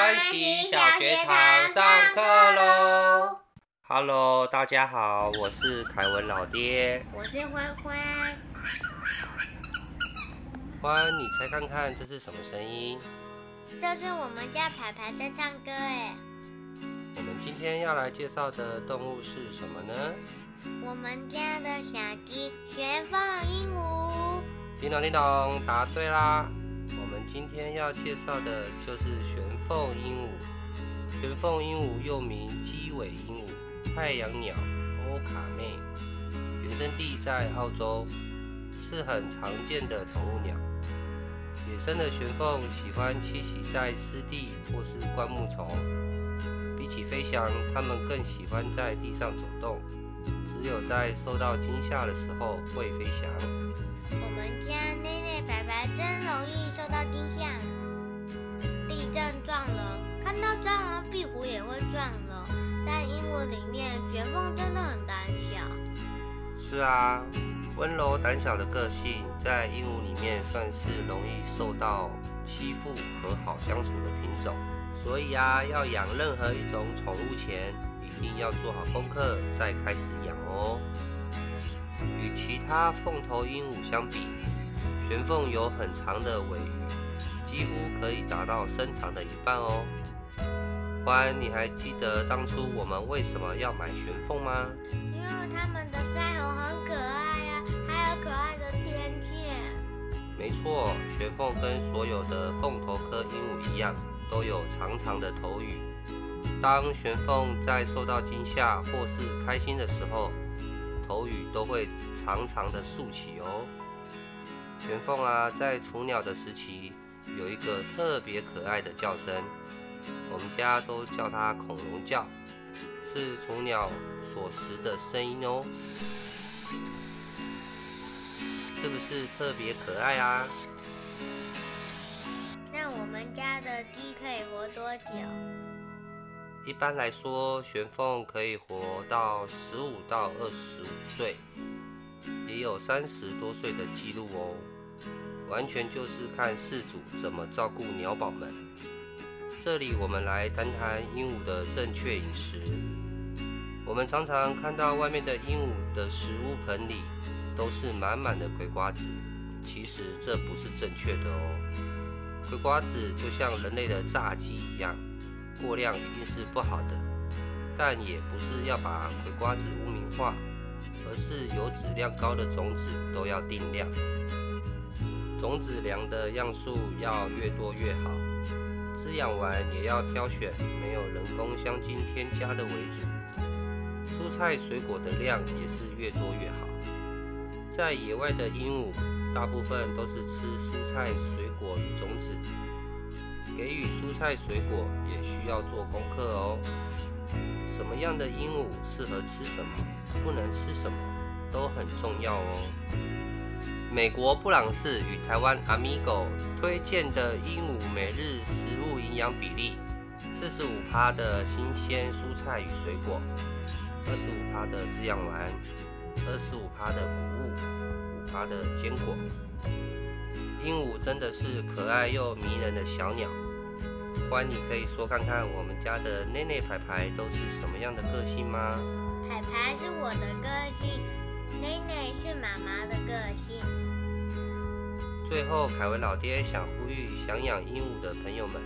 欢喜小学堂上课喽！Hello，大家好，我是凯文老爹。我是欢欢。欢，你猜看看这是什么声音？这是我们家排排在唱歌哎。我们今天要来介绍的动物是什么呢？我们家的小鸡学放鹦鹉。叮咚叮咚，答对啦！今天要介绍的就是玄凤鹦鹉。玄凤鹦鹉又名鸡尾鹦鹉、太阳鸟、欧卡妹，原生地在澳洲，是很常见的宠物鸟。野生的玄凤喜欢栖息在湿地或是灌木丛，比起飞翔，它们更喜欢在地上走动。只有在受到惊吓的时候会飞翔。我们家内内白白真容易受到惊吓，地震撞了，看到蟑螂壁虎也会撞了。在鹦鹉里面，玄凤真的很胆小。是啊，温柔胆小的个性，在鹦鹉里面算是容易受到欺负和好相处的品种。所以啊，要养任何一种宠物前，一定要做好功课再开始养哦。与其他凤头鹦鹉相比，玄凤有很长的尾羽，几乎可以达到身长的一半哦。欢，你还记得当初我们为什么要买玄凤吗？因为它们的腮红很可爱呀，还有可爱的天线。没错，玄凤跟所有的凤头科鹦鹉一样，都有长长的头羽。当玄凤在受到惊吓或是开心的时候，头羽都会长长的竖起哦。玄凤啊，在雏鸟的时期有一个特别可爱的叫声，我们家都叫它恐龙叫，是雏鸟所食的声音哦。是不是特别可爱啊？那我们家的鸡可以活多久？一般来说，玄凤可以活到十五到二十五岁，也有三十多岁的记录哦。完全就是看饲主怎么照顾鸟宝们。这里我们来谈谈鹦鹉的正确饮食。我们常常看到外面的鹦鹉的食物盆里都是满满的葵瓜子，其实这不是正确的哦。葵瓜子就像人类的炸鸡一样。过量一定是不好的，但也不是要把葵瓜子污名化，而是有质量高的种子都要定量，种子粮的样数要越多越好，滋养完也要挑选没有人工香精添加的为主，蔬菜水果的量也是越多越好。在野外的鹦鹉，大部分都是吃蔬菜水果与种子。给予蔬菜水果也需要做功课哦。什么样的鹦鹉适合吃什么，不能吃什么，都很重要哦。美国布朗士与台湾 Amigo 推荐的鹦鹉每日食物营养比例：四十五趴的新鲜蔬菜与水果，二十五趴的滋养丸，二十五趴的谷物，五趴的坚果。鹦鹉真的是可爱又迷人的小鸟。欢，你可以说看看我们家的内内排排都是什么样的个性吗？排排是我的个性，内内是妈妈的个性。最后，凯文老爹想呼吁想养鹦鹉的朋友们，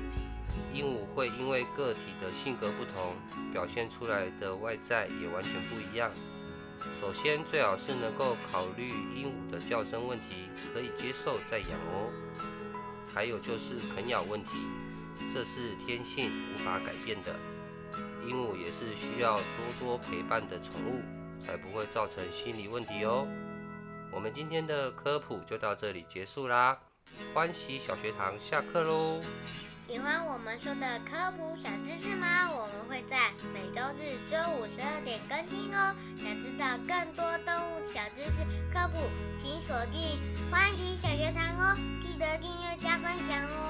鹦鹉会因为个体的性格不同，表现出来的外在也完全不一样。首先，最好是能够考虑鹦鹉的叫声问题，可以接受再养哦。还有就是啃咬问题，这是天性无法改变的。鹦鹉也是需要多多陪伴的宠物，才不会造成心理问题哦。我们今天的科普就到这里结束啦，欢喜小学堂下课喽。喜欢我们说的科普小知识吗？我们会在周日中午十二点更新哦。想知道更多动物小知识科普，请锁定欢喜小学堂哦。记得订阅加分享哦。